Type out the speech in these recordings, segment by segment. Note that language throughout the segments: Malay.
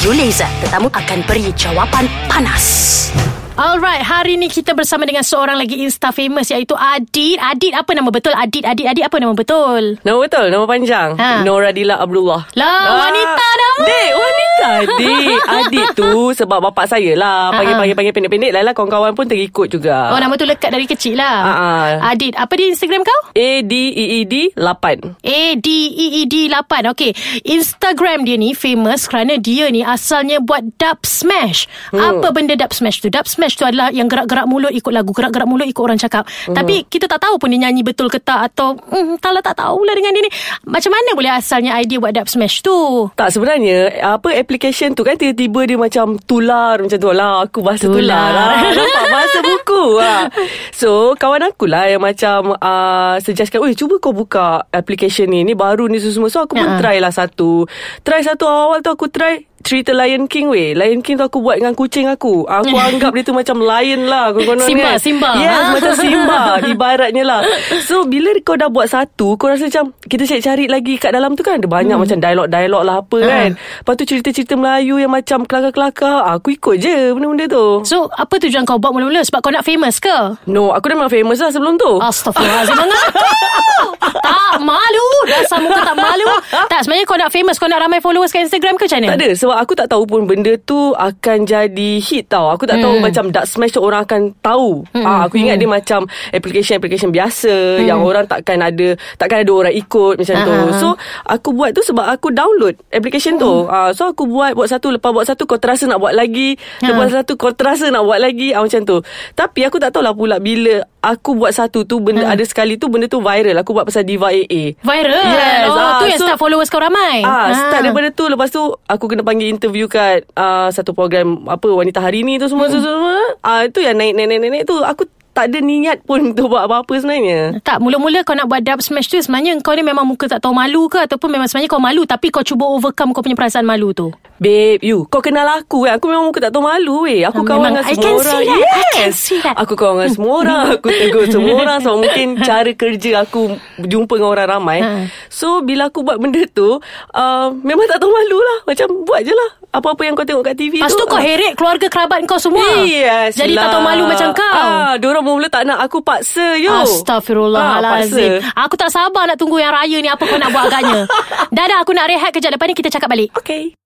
Yuleza, tetamu akan beri jawapan panas. Alright, hari ni kita bersama dengan seorang lagi Insta famous iaitu Adit. Adit apa nama betul? Adit, Adit, Adit apa nama betul? Nama betul, nama panjang. Ha. Noradila Abdullah. Lah, wanita nama. Dek, wanita. Dek, Adit tu sebab bapak saya lah. Panggil-panggil panggil pendek-pendek lah lah. Kawan-kawan pun terikut juga. Oh, nama tu lekat dari kecil lah. Ha, ha. Adit, apa di Instagram kau? A-D-E-E-D 8. A-D-E-E-D 8 Okay Instagram dia ni famous Kerana dia ni asalnya buat dub smash hmm. Apa benda dub smash tu? Dub smash tu adalah Yang gerak-gerak mulut ikut lagu Gerak-gerak mulut ikut orang cakap hmm. Tapi kita tak tahu pun dia nyanyi betul ke tak Atau hmm, tak lah tak tahulah dengan dia ni Macam mana boleh asalnya idea buat dub smash tu? Tak sebenarnya Apa application tu kan Tiba-tiba dia macam tular Macam tu lah Aku bahasa tular, tular lah. Nampak bahasa buku lah. So kawan aku lah Yang macam uh, Suggestkan Oi cuba kau buka application ni Ni baru ni semua So aku pun Ya. try lah satu Try satu awal-awal tu aku try Cerita Lion King weh. Lion King tu aku buat dengan kucing aku. Aku anggap dia tu macam lion lah konon-konon Simba, kan. Simba. Yes macam Simba. Ibaratnya lah. So bila kau dah buat satu Kau rasa macam Kita cari-cari lagi kat dalam tu kan? Ada banyak macam dialog-dialog lah apa Ah. kan? Lepas tu cerita-cerita Melayu Yang macam kelakar-kelakar Aku ikut je benda-benda tu. So apa tujuan kau buat mula-mula? Sebab kau nak famous ke? No aku dah memang famous lah sebelum tu. Astaghfirullahaladzim Mengaku Tak malu. Dasar muka tak malu. Tak sebenarnya kau nak famous Kau nak ramai followers kat Instagram ke macam mana? Tak ada. Sebab aku tak tahu pun Benda tu akan jadi hit tau. Aku tak tahu macam Dark Smash tu orang akan tahu. Hmm. ah, Aku ingat dia macam Application-application biasa Yang orang takkan ada Takkan ada orang ikut Macam tu. Ah, ah, ah. So aku buat tu sebab aku download Application tu. Ah, So aku buat Buat satu Lepas buat satu Kau terasa nak buat lagi. Lepas satu Kau terasa nak buat lagi. Ah, Macam tu. Tapi aku tak tahulah pula Bila Aku buat satu tu benda Ada sekali tu Benda tu viral. Aku buat pasal Diva AA Viral? Yes, Oh ah, tu yang so- start followers kau ramai? Ah, start daripada tu. Lepas tu aku kena panggil interview kat uh, satu program apa wanita hari ni tu semua hmm. semua. Ah itu yang naik naik naik naik tu. Aku tak ada niat pun untuk buat apa-apa sebenarnya. Tak, mula-mula kau nak buat dub smash tu Sebenarnya kau ni memang muka tak tahu malu ke Ataupun memang sebenarnya kau malu Tapi kau cuba overcome kau punya perasaan malu tu Babe, you, kau kenal aku kan? Aku memang muka tak tahu malu weh. Aku Ah, kawan dengan semua orang. that. I can see that. Aku kawan dengan semua orang. Aku tegur semua orang. Sebab mungkin cara kerja aku jumpa dengan orang ramai. Ha. So, bila aku buat benda tu, uh, memang tak tahu malu lah. Macam buat je lah. Apa-apa yang kau tengok kat TV Lepas tu kau heret keluarga kerabat kau semua Yes Jadi tak lah. tahu malu macam kau ah, Diorang mula tak nak Aku paksa yo. Astaghfirullahalazim. Ah, Aku tak sabar nak tunggu yang raya ni. Apa kau nak buat agaknya? Dah dah aku nak rehat kejap. Lepas ni kita cakap balik. Okay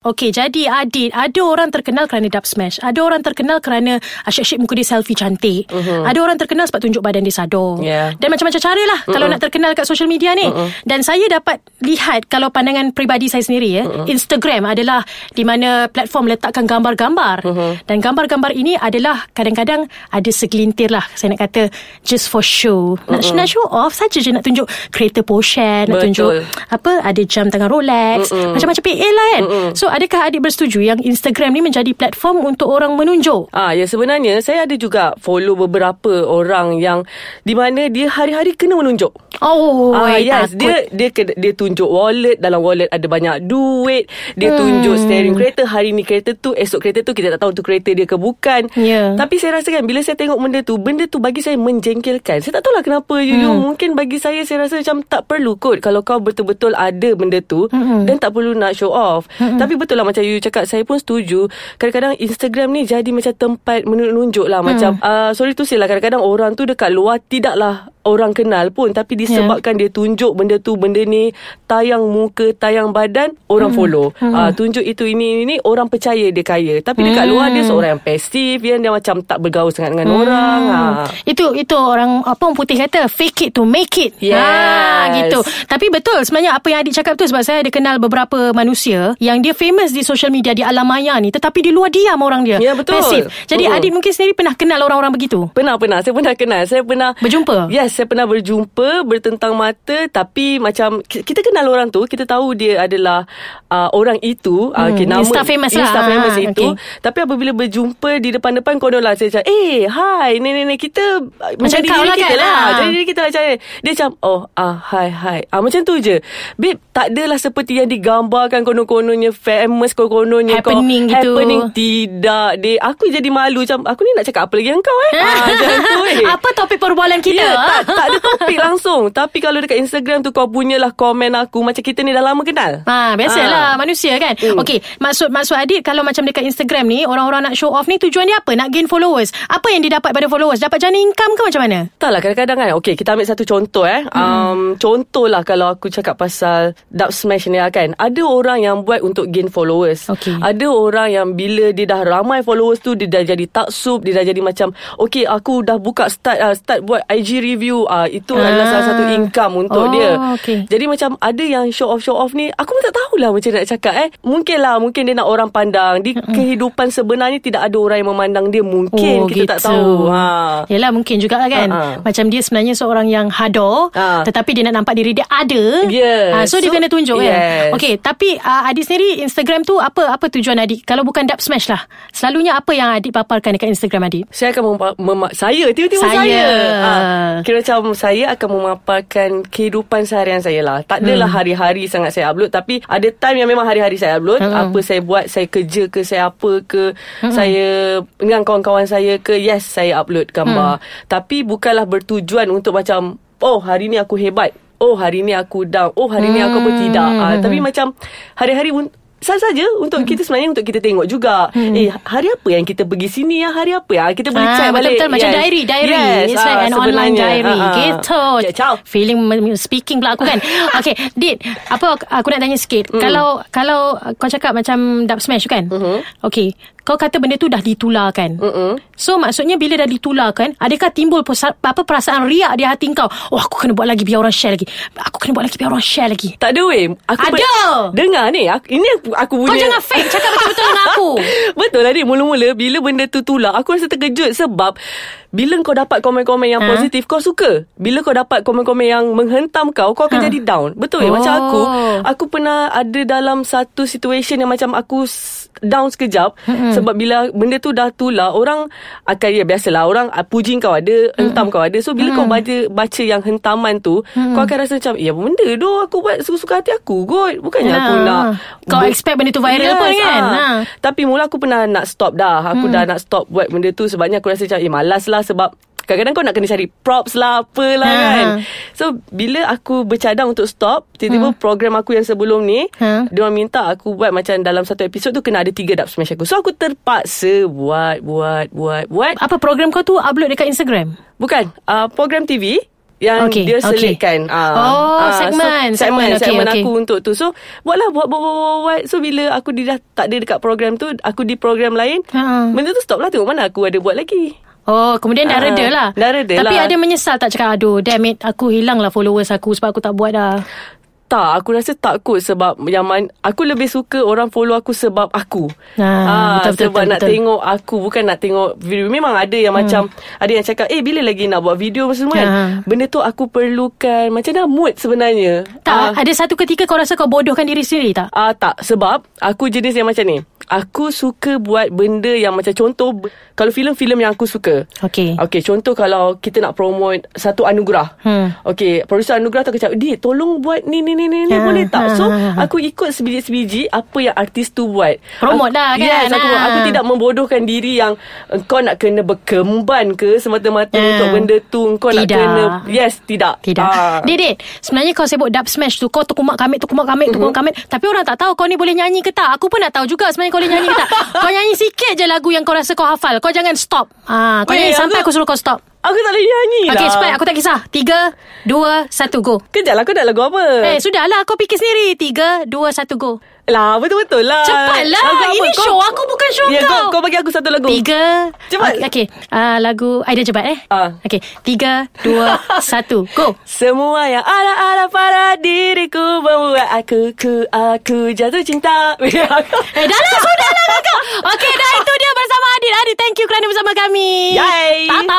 Okey, jadi Adit, ada orang terkenal kerana dub smash. Ada orang terkenal kerana asyik-asyik muka dia selfie cantik. Uh-huh. Ada orang terkenal sebab tunjuk badan dia sador. Yeah. Dan macam-macam cara lah uh-uh. kalau nak terkenal kat social media ni. Uh-uh. Dan saya dapat lihat kalau pandangan peribadi saya sendiri ya, uh-uh. Instagram adalah di mana platform letakkan gambar-gambar. Uh-huh. Dan gambar-gambar ini adalah kadang-kadang ada segelintir lah saya nak kata just for show. Nak, uh-uh. nak show off saja je nak tunjuk kereta Porsche, nak Betul. tunjuk apa ada jam tangan Rolex, uh-uh. macam-macam PL lah kan. Uh-uh. So adakah adik bersetuju yang Instagram ni menjadi platform untuk orang menunjuk? Ah ya sebenarnya saya ada juga follow beberapa orang yang di mana dia hari-hari kena menunjuk. Oh, Ah I yes, takut. dia dia dia tunjuk wallet, dalam wallet ada banyak duit, dia Hmm. tunjuk steering kereta, hari ni kereta tu, esok kereta tu kita tak tahu tu kereta dia ke bukan. Ya. Tapi saya rasa kan bila saya tengok benda tu, benda tu bagi saya menjengkelkan. Saya tak tahulah kenapa you, you Hmm. mungkin bagi saya saya rasa macam tak perlu kot kalau kau betul-betul ada benda tu Hmm. dan tak perlu nak show off. Tapi betul lah macam you cakap saya pun setuju. Kadang-kadang Instagram ni jadi macam tempat menunjuk lah macam uh, sorry tu lah kadang-kadang orang tu dekat luar tidaklah orang kenal pun tapi disebabkan dia tunjuk benda tu benda ni tayang muka tayang badan orang follow uh, tunjuk itu ini ini orang percaya dia kaya tapi dekat luar dia seorang yang pasif yang dia macam tak bergaul sangat dengan orang ha. Itu itu orang apa orang putih kata fake it to make it. Yes. Ha, gitu. Tapi betul sebenarnya apa yang adik cakap tu sebab saya ada kenal beberapa manusia yang dia famous di social media di alam maya ni tetapi di luar diam orang dia. Ya, betul. Pasif. Jadi Mm-mm. adik mungkin sendiri pernah kenal orang-orang begitu. Pernah pernah saya pernah kenal saya pernah Berjumpa? Yes saya pernah berjumpa bertentang mata tapi macam ki- kita kenal orang tu kita tahu dia adalah uh, orang itu uh, Hmm, okay, nama Insta famous lah. Insta famous Ah, itu okay. tapi apabila berjumpa di depan-depan konon lah saya cakap eh hi ni kita uh, Macam kau lah kita kan? lah Ah. jadi diri kita lah macam ni. dia macam oh ah hi hi ah macam tu je babe tak adalah seperti yang digambarkan konon-kononnya famous konon-kononnya Happening kau, gitu. happening tidak dia aku jadi malu macam aku ni nak cakap apa lagi dengan kau eh ah, macam tu eh Apa topik perbualan kita? Ya, tak tak, tak ada topik langsung. Tapi kalau dekat Instagram tu kau punyalah komen aku macam kita ni dah lama kenal. Ha, biasalah manusia kan. Hmm. Okey, maksud maksud Adit kalau macam dekat Instagram ni orang-orang nak show off ni tujuan dia apa? Nak gain followers. Apa yang dia dapat pada followers? Dapat jana income ke macam mana? Tak lah kadang-kadang kan Okay kita ambil satu contoh eh Hmm. um, Contoh lah Kalau aku cakap pasal Dub Smash ni lah kan Ada orang yang buat Untuk gain followers Okey. Ada orang yang Bila dia dah ramai followers tu Dia dah jadi taksub Dia dah jadi macam Okay aku dah buka Start uh, start buat IG review uh, Itu Ah. adalah salah satu income Untuk Oh, dia okey. Jadi macam Ada yang show off-show off ni Aku pun tak tahulah Macam nak cakap eh Mungkin lah Mungkin dia nak orang pandang Di kehidupan sebenarnya Tidak ada orang yang memandang dia Mungkin kita tak tahu ha. Yelah mungkin juga kan Ha, ha. Macam dia sebenarnya seorang yang hado Ha. Tetapi dia nak nampak diri dia ada Yes. Ah, So, dia So, kena tunjuk kan yes. Okay Tapi uh, Adik sendiri Instagram tu Apa apa tujuan Adik Kalau bukan dub smash lah Selalunya apa yang Adik paparkan Dekat Instagram Adik Saya akan mema- mema- saya tiba-tiba Saya. saya. Ah, kira macam saya akan memaparkan kehidupan seharian saya lah. Tak adalah Hmm. hari-hari sangat saya upload tapi ada time yang memang hari-hari saya upload. Hmm. Apa saya buat, saya kerja ke, saya apa ke, saya dengan kawan-kawan saya ke, yes saya upload gambar. Hmm. Tapi bukanlah bertujuan untuk macam oh hari ni aku hebat. Oh hari ni aku down. Oh hari ni aku apa Hmm. tidak. Ah, tapi macam hari-hari un- saja untuk kita sebenarnya untuk kita tengok juga. Eh hari apa yang kita pergi sini ya? Hari apa ya? Kita boleh Ah, check balik. Betul-betul macam diary Diary Yes, It's ah, like an online diary Ah, ah. Gitu ciao. Feeling Speaking pula aku kan Okay Dit Apa aku nak tanya sikit Hmm. Kalau Kalau Kau cakap macam Dub smash kan Mhm. Okay Kau kata benda tu dah ditularkan Mm-mm. So maksudnya Bila dah ditularkan Adakah timbul apa perasaan riak di hati kau Oh aku kena buat lagi Biar orang share lagi Aku kena buat lagi Biar orang share lagi Tak ada weh. Aku Ada. dengar ni. Aku, ini aku, aku Kau punya. jangan fake Cakap betul-betul dengan aku Betul lah ni Mula-mula Bila benda tu tular Aku rasa terkejut Sebab Bila kau dapat komen-komen yang Ha? positif Kau suka Bila kau dapat komen-komen yang Menghentam kau Kau akan Ha. jadi down Betul oh. Macam aku Oh. Aku pernah ada dalam Satu situation yang macam Aku down sekejap Hmm. Sebab bila Benda tu dah tular Orang akan Ya biasalah Orang ah, puji kau ada Hentam kau ada So bila kau baca Baca yang hentaman tu Kau akan rasa macam Ya benda tu Aku buat suka-suka hati aku kot Bukannya Yalah. aku nak Kau expect benda tu viral pun kan? ah. Ha. Tapi mula aku pernah nak stop dah. Aku hmm. dah nak stop buat benda tu sebabnya aku rasa macam eh malas lah sebab kadang-kadang kau nak kena cari props lah apalah Ha. kan. So bila aku bercadang untuk stop, tiba-tiba hmm. program aku yang sebelum ni, Ha. dia orang minta aku buat macam dalam satu episod tu kena ada tiga dub smash aku. So aku terpaksa buat buat buat buat. Apa program kau tu Upload dekat Instagram Bukan, uh, program TV yang okay, dia selitkan. ah. Oh, Ah, segmen, so, segmen, segmen, segmen okey. aku untuk tu. So, buatlah buat buat buat, buat, buat. So bila aku dah tak ada dekat program tu, aku di program lain, Ha. benda tu stop lah tengok mana aku ada buat lagi. Oh, kemudian dah Ah, reda lah. dah reda Tapi lah. ada menyesal tak cakap, aduh, damn it, aku hilang lah followers aku sebab aku tak buat dah. Tak, aku rasa takut sebab yang man, aku lebih suka orang follow aku sebab aku. Ah, betul, betul, sebab betul, nak betul. tengok aku bukan nak tengok video. Memang ada yang hmm. macam ada yang cakap, "Eh, bila lagi nak buat video semua kan?" Ah. Benda tu aku perlukan macam dah mood sebenarnya. Tak, ada satu ketika kau rasa kau bodohkan diri sendiri tak? Ah tak sebab aku jenis yang macam ni. Aku suka buat benda yang macam contoh kalau filem-filem yang aku suka. Okey. Okey, contoh kalau kita nak promote satu anugerah. Hmm. Okey, producer anugerah tu akan cakap, "Dik, tolong buat ni ni ni ni, ni Ha, boleh tak?" So, ha, ha, ha. aku ikut sebiji-sebiji apa yang artis tu buat. Promote aku, lah kan, Yes, aku, ha. aku tidak membodohkan diri yang eh, kau nak kena berkemban ke semata-mata Ha. untuk benda tu. Kau nak Tidak. kena Yes, tidak. Tidak. Ah. Dek. Sebenarnya kau sebut dub smash tu. Kau tukumak kamit, tukumak kamit, tukumak Mhm. kamit. Tapi orang tak tahu kau ni boleh nyanyi ke tak. Aku pun nak tahu juga sebenarnya kau boleh nyanyi ke tak. kau nyanyi sikit je lagu yang kau rasa kau hafal. Kau jangan stop. Ah, kau Weh, nyanyi sampai aku- aku suruh kau stop. Aku tak boleh nyanyi lah. Okay, cepat. Aku tak kisah. Tiga, dua, satu, go. Kejap lah, kau nak lagu apa? Eh, sudahlah. Kau fikir sendiri. Tiga, dua, satu, go. Lah betul-betul lah. Cepat lah Ini kau, show aku bukan show yeah, kau Kau. bagi aku satu lagu. Tiga. Cepat. Okay, okay. Uh, Lagu Aida cepat eh? Uh. Okay Tiga Dua Satu Go. Semua yang ada ada pada diriku Membuat aku ku aku jatuh cinta. Eh dah lah aku dah lah, lah kau. Okay dah itu dia bersama Adit. Adit thank you kerana bersama kami. Yay. Bye-bye